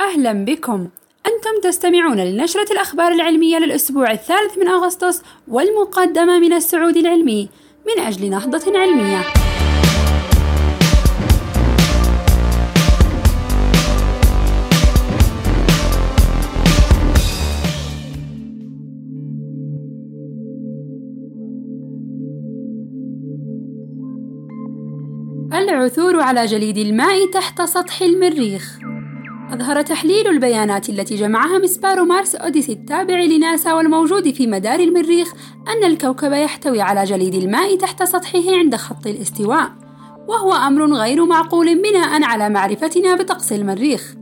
أهلا بكم. أنتم تستمعون لنشرة الأخبار العلمية للأسبوع الثالث من أغسطس والمقدمة من السعود العلمي من أجل نهضة علمية. العثور على جليد الماء تحت سطح المريخ. أظهر تحليل البيانات التي جمعها مسبار مارس أوديسي التابع لناسا والموجود في مدار المريخ أن الكوكب يحتوي على جليد الماء تحت سطحه عند خط الاستواء وهو أمر غير معقول بناء على معرفتنا بطقس المريخ.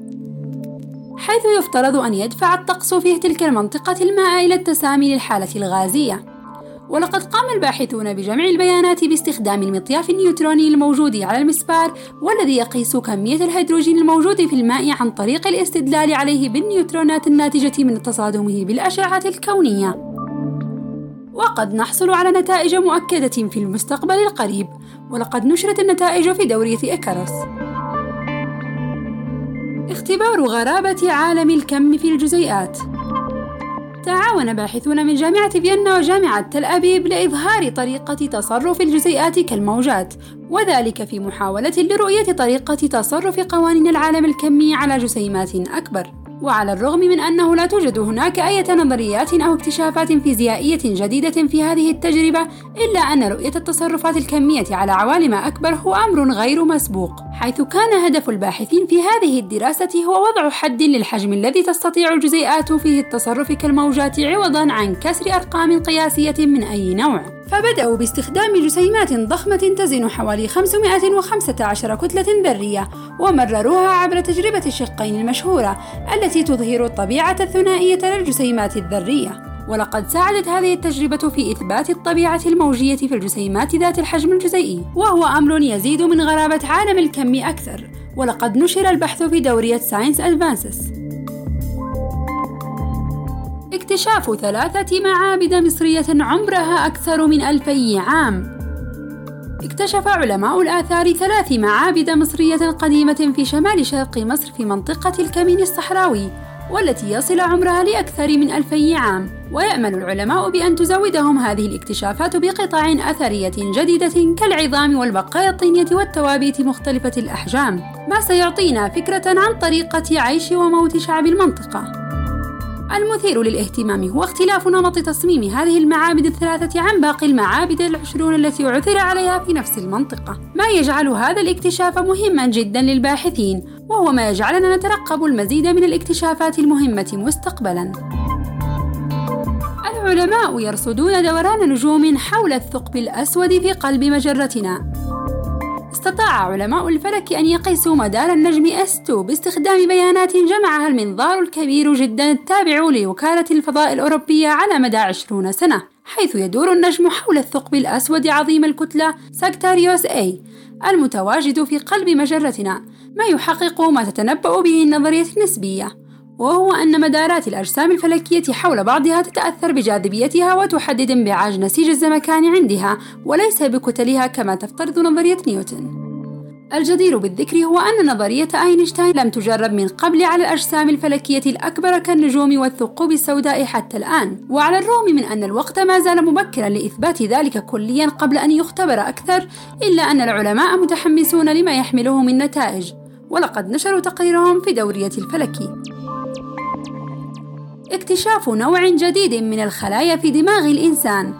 حيث يفترض أن يدفع الطقس في تلك المنطقة الماء إلى التسامي للحالة الغازية. ولقد قام الباحثون بجمع البيانات باستخدام المطياف النيوتروني الموجود على المسبار والذي يقيس كمية الهيدروجين الموجود في الماء عن طريق الاستدلال عليه بالنيوترونات الناتجة من تصادمه بالأشعة الكونية. وقد نحصل على نتائج مؤكدة في المستقبل القريب، ولقد نشرت النتائج في دورية إكاروس. اختبار غرابة عالم الكم في الجزيئات تعاون باحثون من جامعة فيينا وجامعة تل أبيب لإظهار طريقة تصرف الجزيئات كالموجات، وذلك في محاولة لرؤية طريقة تصرف قوانين العالم الكمي على جسيمات أكبر. وعلى الرغم من أنه لا توجد هناك أي نظريات أو اكتشافات فيزيائية جديدة في هذه التجربة، إلا أن رؤية التصرفات الكمية على عوالم أكبر هو أمر غير مسبوق، حيث كان هدف الباحثين في هذه الدراسة هو وضع حد للحجم الذي تستطيع الجزيئات فيه التصرف كالموجات عوضًا عن كسر أرقام قياسية من أي نوع. فبدأوا باستخدام جسيمات ضخمة تزن حوالي 515 كتلة ذرية ومرروها عبر تجربة الشقين المشهورة التي تظهر الطبيعة الثنائية للجسيمات الذرية. ولقد ساعدت هذه التجربة في إثبات الطبيعة الموجية في الجسيمات ذات الحجم الجزيئي وهو أمر يزيد من غرابة عالم الكم أكثر. ولقد نشر البحث في دورية ساينس أدفانسز اكتشاف ثلاثة معابد مصرية عمرها أكثر من ألفي عام. اكتشف علماء الآثار ثلاث معابد مصرية قديمة في شمال شرق مصر في منطقة الكمين الصحراوي والتي يصل عمرها لأكثر من ألفي عام. ويأمل العلماء بأن تزودهم هذه الاكتشافات بقطع أثرية جديدة كالعظام والبقايا الطينية والتوابيت مختلفة الأحجام ما سيعطينا فكرة عن طريقة عيش وموت شعب المنطقة. المثير للاهتمام هو اختلاف نمط تصميم هذه المعابد الثلاثة عن باقي المعابد العشرون التي عثر عليها في نفس المنطقة. ما يجعل هذا الاكتشاف مهما جدا للباحثين وهو ما يجعلنا نترقب المزيد من الاكتشافات المهمة مستقبلا. العلماء يرصدون دوران نجوم حول الثقب الأسود في قلب مجرتنا. استطاع علماء الفلك أن يقيسوا مدار النجم S2 باستخدام بيانات جمعها المنظار الكبير جدا التابع لوكالة الفضاء الأوروبية على مدى عشرون سنة حيث يدور النجم حول الثقب الأسود عظيم الكتلة ساكتاريوس A المتواجد في قلب مجرتنا ما يحقق ما تتنبأ به النظرية النسبية. وهو أن مدارات الأجسام الفلكية حول بعضها تتأثر بجاذبيتها وتحدد انبعاج نسيج الزمكان عندها وليس بكتلها كما تفترض نظرية نيوتن. الجدير بالذكر هو أن نظرية أينشتاين لم تجرب من قبل على الأجسام الفلكية الأكبر كالنجوم والثقوب السوداء حتى الآن، وعلى الرغم من أن الوقت ما زال مبكرا لإثبات ذلك كليا قبل أن يختبر أكثر، إلا أن العلماء متحمسون لما يحمله من نتائج، ولقد نشروا تقريرهم في دورية الفلكي. اكتشاف نوع جديد من الخلايا في دماغ الإنسان.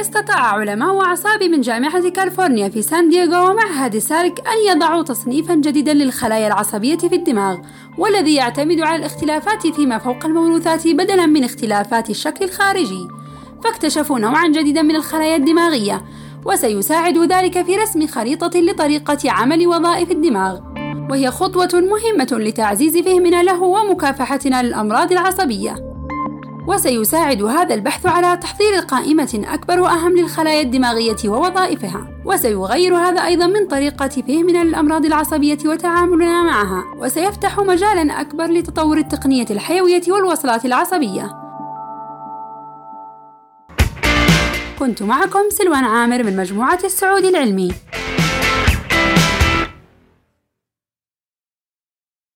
استطاع علماء أعصاب من جامعة كاليفورنيا في سان دييغو ومعهد سارك أن يضعوا تصنيفا جديدا للخلايا العصبية في الدماغ والذي يعتمد على الاختلافات فيما فوق الموروثات بدلا من اختلافات الشكل الخارجي. فاكتشفوا نوعا جديدا من الخلايا الدماغية وسيساعد ذلك في رسم خريطة لطريقة عمل وظائف الدماغ. وهي خطوة مهمة لتعزيز فهمنا له ومكافحتنا للأمراض العصبية. وسيساعد هذا البحث على تحضير قائمة أكبر وأهم للخلايا الدماغية ووظائفها، وسيغير هذا أيضا من طريقة فهمنا للأمراض العصبية وتعاملنا معها، وسيفتح مجالا أكبر لتطور التقنية الحيوية والوصلات العصبية. كنت معكم سلوان عامر من مجموعة السعود العلمي.